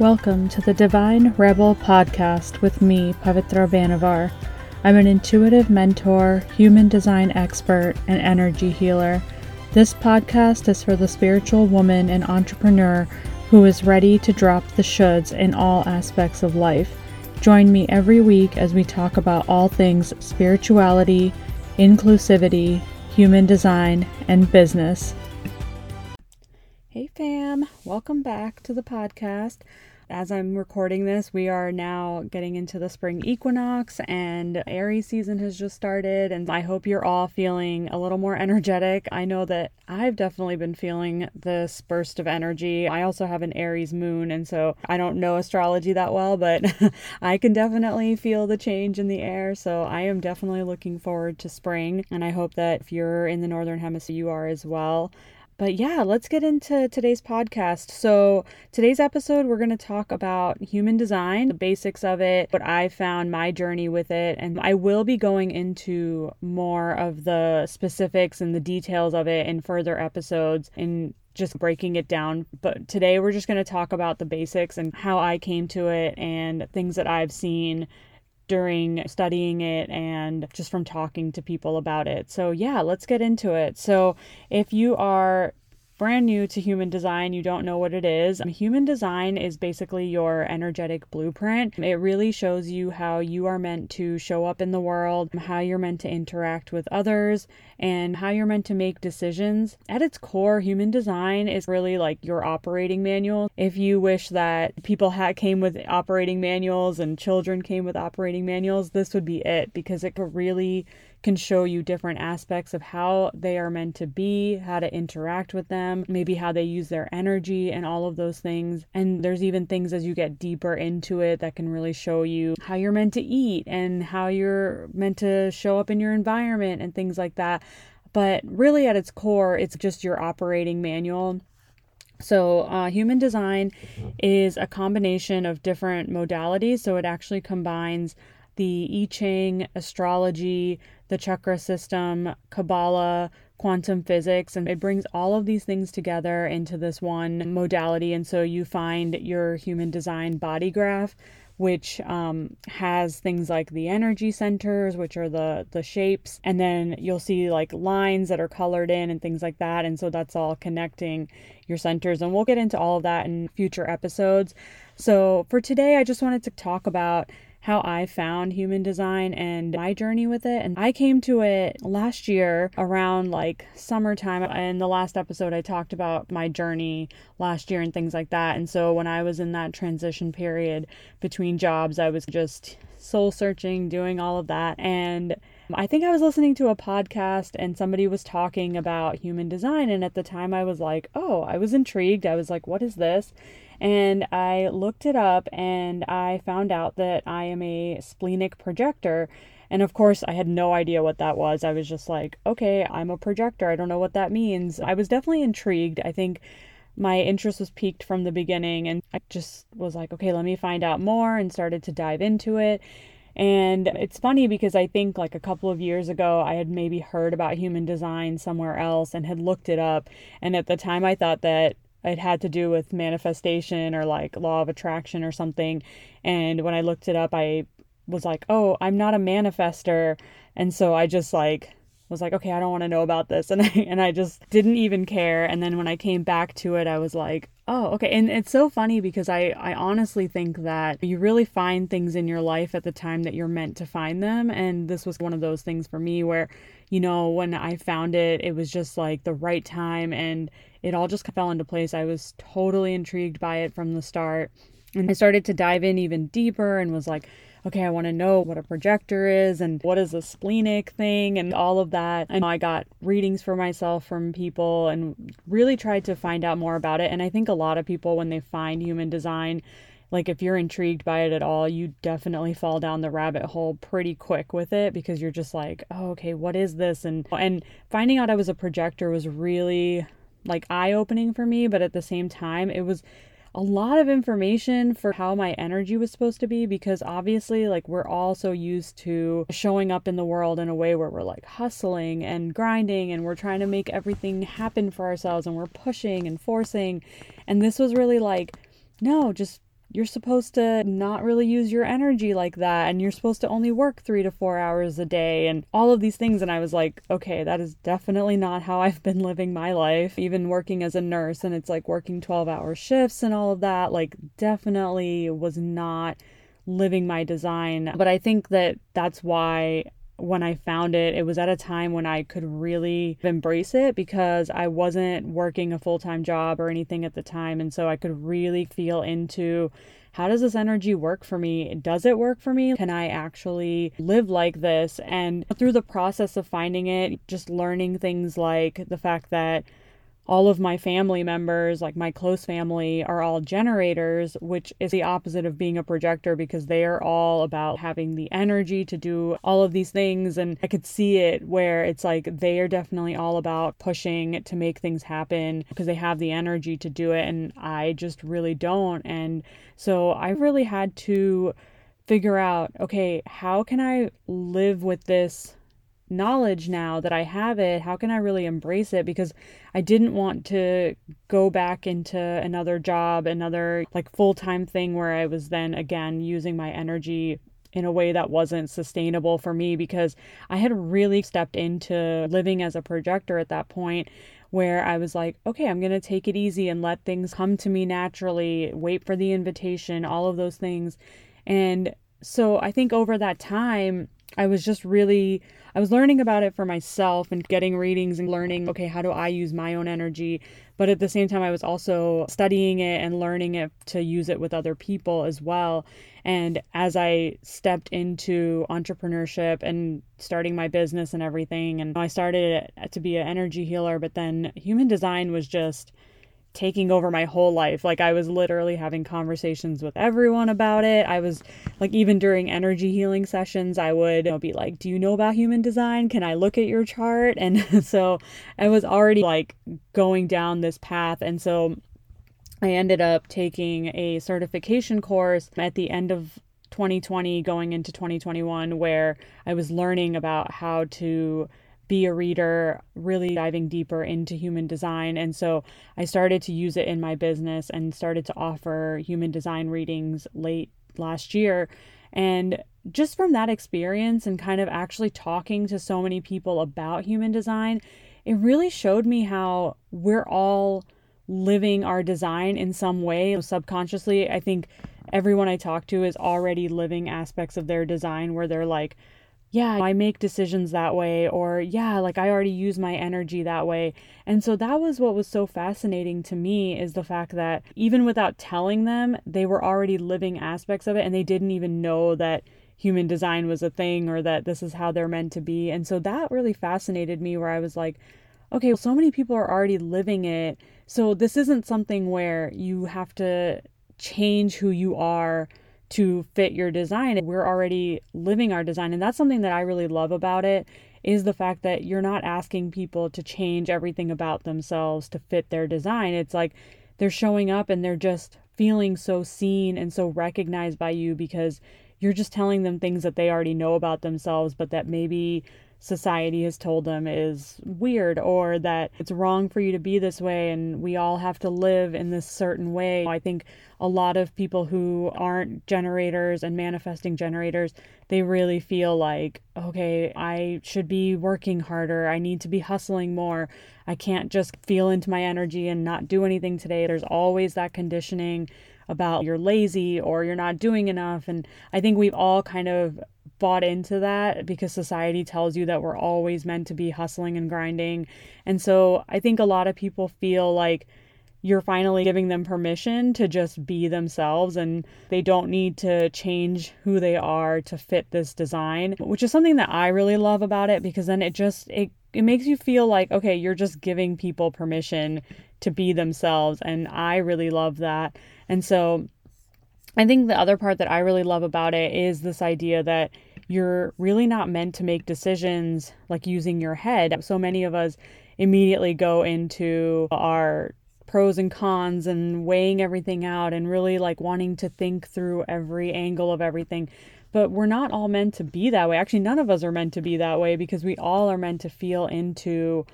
Welcome to the Divine Rebel podcast with me, Pavitra Banavar. I'm an intuitive mentor, human design expert, and energy healer. This podcast is for the spiritual woman and entrepreneur who is ready to drop the shoulds in all aspects of life. Join me every week as we talk about all things spirituality, inclusivity, human design, and business. Hey, fam, welcome back to the podcast. As I'm recording this, we are now getting into the spring equinox and Aries season has just started. And I hope you're all feeling a little more energetic. I know that I've definitely been feeling this burst of energy. I also have an Aries moon, and so I don't know astrology that well, but I can definitely feel the change in the air. So I am definitely looking forward to spring. And I hope that if you're in the Northern Hemisphere, you are as well but yeah, let's get into today's podcast. So, today's episode, we're going to talk about human design, the basics of it, what I found, my journey with it, and I will be going into more of the specifics and the details of it in further episodes and just breaking it down. But today, we're just going to talk about the basics and how I came to it and things that I've seen during studying it and just from talking to people about it. So, yeah, let's get into it. So, if you are brand new to human design, you don't know what it is. Um, human design is basically your energetic blueprint. It really shows you how you are meant to show up in the world, how you're meant to interact with others, and how you're meant to make decisions. At its core, human design is really like your operating manual. If you wish that people had came with operating manuals and children came with operating manuals, this would be it because it could really can show you different aspects of how they are meant to be, how to interact with them, maybe how they use their energy and all of those things. And there's even things as you get deeper into it that can really show you how you're meant to eat and how you're meant to show up in your environment and things like that. But really, at its core, it's just your operating manual. So, uh, human design is a combination of different modalities. So, it actually combines the I Ching, astrology, the chakra system, Kabbalah, quantum physics, and it brings all of these things together into this one modality. And so you find your human design body graph, which um, has things like the energy centers, which are the the shapes, and then you'll see like lines that are colored in and things like that. And so that's all connecting your centers, and we'll get into all of that in future episodes. So for today, I just wanted to talk about how I found human design and my journey with it. And I came to it last year around like summertime. In the last episode, I talked about my journey last year and things like that. And so when I was in that transition period between jobs, I was just soul searching, doing all of that. And I think I was listening to a podcast and somebody was talking about human design. And at the time, I was like, oh, I was intrigued. I was like, what is this? And I looked it up and I found out that I am a splenic projector. And of course, I had no idea what that was. I was just like, okay, I'm a projector. I don't know what that means. I was definitely intrigued. I think my interest was piqued from the beginning and I just was like, okay, let me find out more and started to dive into it. And it's funny because I think like a couple of years ago, I had maybe heard about human design somewhere else and had looked it up. And at the time, I thought that it had to do with manifestation or like law of attraction or something. And when I looked it up, I was like, oh, I'm not a manifester. And so I just like was like, okay, I don't want to know about this. And I, and I just didn't even care. And then when I came back to it, I was like, oh, okay. And it's so funny because I, I honestly think that you really find things in your life at the time that you're meant to find them. And this was one of those things for me where, you know, when I found it, it was just like the right time and it all just fell into place. I was totally intrigued by it from the start. And I started to dive in even deeper and was like, okay, I want to know what a projector is and what is a splenic thing and all of that. And I got readings for myself from people and really tried to find out more about it. And I think a lot of people, when they find human design, like if you're intrigued by it at all, you definitely fall down the rabbit hole pretty quick with it because you're just like, oh, okay, what is this? And and finding out I was a projector was really like eye opening for me, but at the same time, it was a lot of information for how my energy was supposed to be because obviously like we're all so used to showing up in the world in a way where we're like hustling and grinding and we're trying to make everything happen for ourselves and we're pushing and forcing and this was really like no just you're supposed to not really use your energy like that and you're supposed to only work 3 to 4 hours a day and all of these things and I was like, okay, that is definitely not how I've been living my life, even working as a nurse and it's like working 12-hour shifts and all of that, like definitely was not living my design. But I think that that's why when I found it, it was at a time when I could really embrace it because I wasn't working a full time job or anything at the time. And so I could really feel into how does this energy work for me? Does it work for me? Can I actually live like this? And through the process of finding it, just learning things like the fact that all of my family members, like my close family, are all generators, which is the opposite of being a projector because they are all about having the energy to do all of these things. And I could see it where it's like they are definitely all about pushing to make things happen because they have the energy to do it. And I just really don't. And so I really had to figure out okay, how can I live with this knowledge now that I have it, how can I really embrace it? Because I didn't want to go back into another job, another like full time thing where I was then again using my energy in a way that wasn't sustainable for me because I had really stepped into living as a projector at that point where I was like, okay, I'm going to take it easy and let things come to me naturally, wait for the invitation, all of those things. And so I think over that time, I was just really I was learning about it for myself and getting readings and learning, okay, how do I use my own energy? But at the same time, I was also studying it and learning it to use it with other people as well. And as I stepped into entrepreneurship and starting my business and everything, and I started to be an energy healer, but then human design was just taking over my whole life. Like I was literally having conversations with everyone about it. I was like even during energy healing sessions, I would you know, be like, "Do you know about human design? Can I look at your chart?" And so I was already like going down this path and so I ended up taking a certification course at the end of 2020 going into 2021 where I was learning about how to be a reader, really diving deeper into human design. And so I started to use it in my business and started to offer human design readings late last year. And just from that experience and kind of actually talking to so many people about human design, it really showed me how we're all living our design in some way subconsciously. I think everyone I talk to is already living aspects of their design where they're like, yeah, I make decisions that way, or yeah, like I already use my energy that way. And so that was what was so fascinating to me is the fact that even without telling them, they were already living aspects of it and they didn't even know that human design was a thing or that this is how they're meant to be. And so that really fascinated me where I was like, okay, so many people are already living it. So this isn't something where you have to change who you are to fit your design. We're already living our design. And that's something that I really love about it is the fact that you're not asking people to change everything about themselves to fit their design. It's like they're showing up and they're just feeling so seen and so recognized by you because you're just telling them things that they already know about themselves, but that maybe society has told them is weird or that it's wrong for you to be this way and we all have to live in this certain way. I think a lot of people who aren't generators and manifesting generators, they really feel like, okay, I should be working harder. I need to be hustling more. I can't just feel into my energy and not do anything today. There's always that conditioning about you're lazy or you're not doing enough. And I think we've all kind of bought into that because society tells you that we're always meant to be hustling and grinding. And so I think a lot of people feel like you're finally giving them permission to just be themselves and they don't need to change who they are to fit this design, which is something that I really love about it because then it just it it makes you feel like okay, you're just giving people permission to be themselves and I really love that. And so I think the other part that I really love about it is this idea that you're really not meant to make decisions like using your head. So many of us immediately go into our pros and cons and weighing everything out and really like wanting to think through every angle of everything. But we're not all meant to be that way. Actually, none of us are meant to be that way because we all are meant to feel into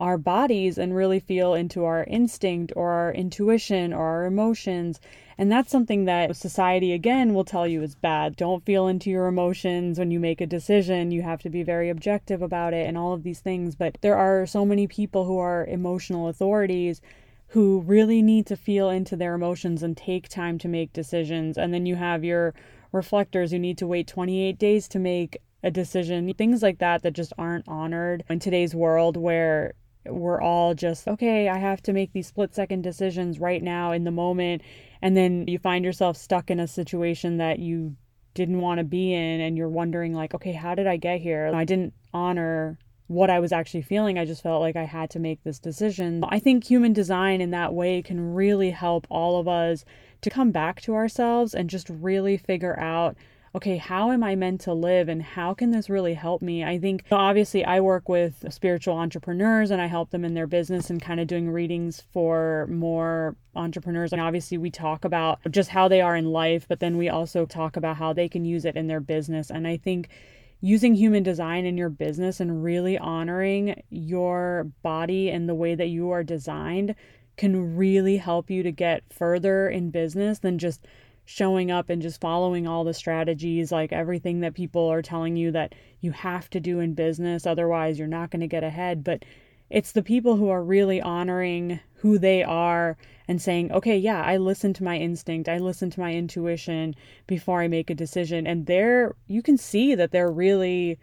our bodies and really feel into our instinct or our intuition or our emotions. And that's something that society, again, will tell you is bad. Don't feel into your emotions when you make a decision. You have to be very objective about it and all of these things. But there are so many people who are emotional authorities who really need to feel into their emotions and take time to make decisions. And then you have your reflectors who need to wait 28 days to make a decision, things like that that just aren't honored in today's world where we're all just, okay, I have to make these split second decisions right now in the moment. And then you find yourself stuck in a situation that you didn't want to be in and you're wondering like okay how did i get here i didn't honor what I was actually feeling. I just felt like I had to make this decision. I think human design in that way can really help all of us to come back to ourselves and just really figure out okay, how am I meant to live and how can this really help me? I think obviously I work with spiritual entrepreneurs and I help them in their business and kind of doing readings for more entrepreneurs. And obviously we talk about just how they are in life, but then we also talk about how they can use it in their business. And I think using human design in your business and really honoring your body and the way that you are designed can really help you to get further in business than just showing up and just following all the strategies, like everything that people are telling you that you have to do in business, otherwise, you're not going to get ahead. But it's the people who are really honoring who they are and saying, okay, yeah, I listen to my instinct, I listen to my intuition before I make a decision. And they're, you can see that they're really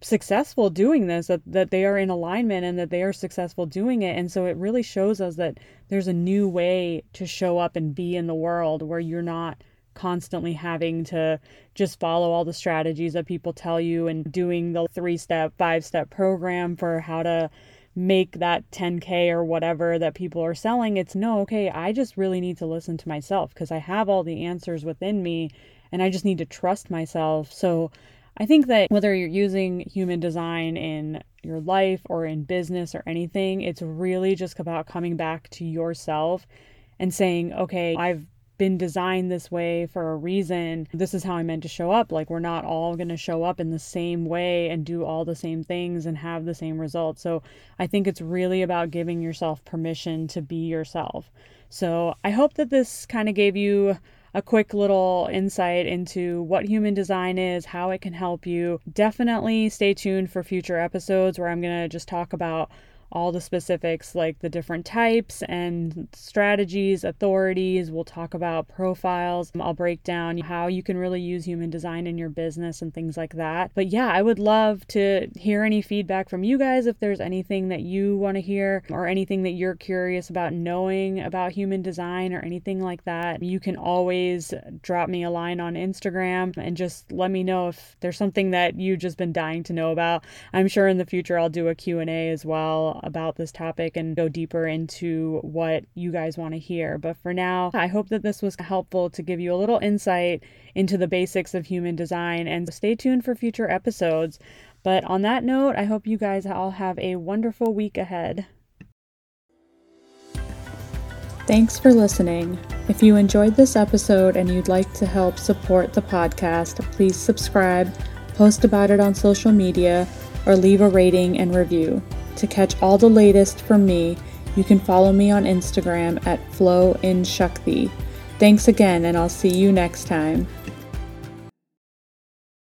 successful doing this that, that they are in alignment and that they are successful doing it. And so it really shows us that there's a new way to show up and be in the world where you're not constantly having to just follow all the strategies that people tell you and doing the three step five step program for how to make that 10k or whatever that people are selling. It's no okay i just really need to listen to myself because i have all the answers within me and i just need to trust myself. So I think that whether you're using human design in your life or in business or anything, it's really just about coming back to yourself and saying, okay, I've been designed this way for a reason. This is how I meant to show up. Like, we're not all going to show up in the same way and do all the same things and have the same results. So, I think it's really about giving yourself permission to be yourself. So, I hope that this kind of gave you a quick little insight into what human design is, how it can help you. Definitely stay tuned for future episodes where I'm going to just talk about all the specifics like the different types and strategies, authorities. We'll talk about profiles. I'll break down how you can really use human design in your business and things like that. But yeah, I would love to hear any feedback from you guys if there's anything that you want to hear or anything that you're curious about knowing about human design or anything like that. You can always drop me a line on Instagram and just let me know if there's something that you've just been dying to know about. I'm sure in the future I'll do a Q&A as well about this topic and go deeper into what you guys want to hear. But for now, I hope that this was helpful to give you a little insight into the basics of human design and stay tuned for future episodes. But on that note, I hope you guys all have a wonderful week ahead. Thanks for listening. If you enjoyed this episode and you'd like to help support the podcast, please subscribe, post about it on social media, or leave a rating and review. To catch all the latest from me, you can follow me on Instagram at Flow in Shakti. Thanks again, and I'll see you next time.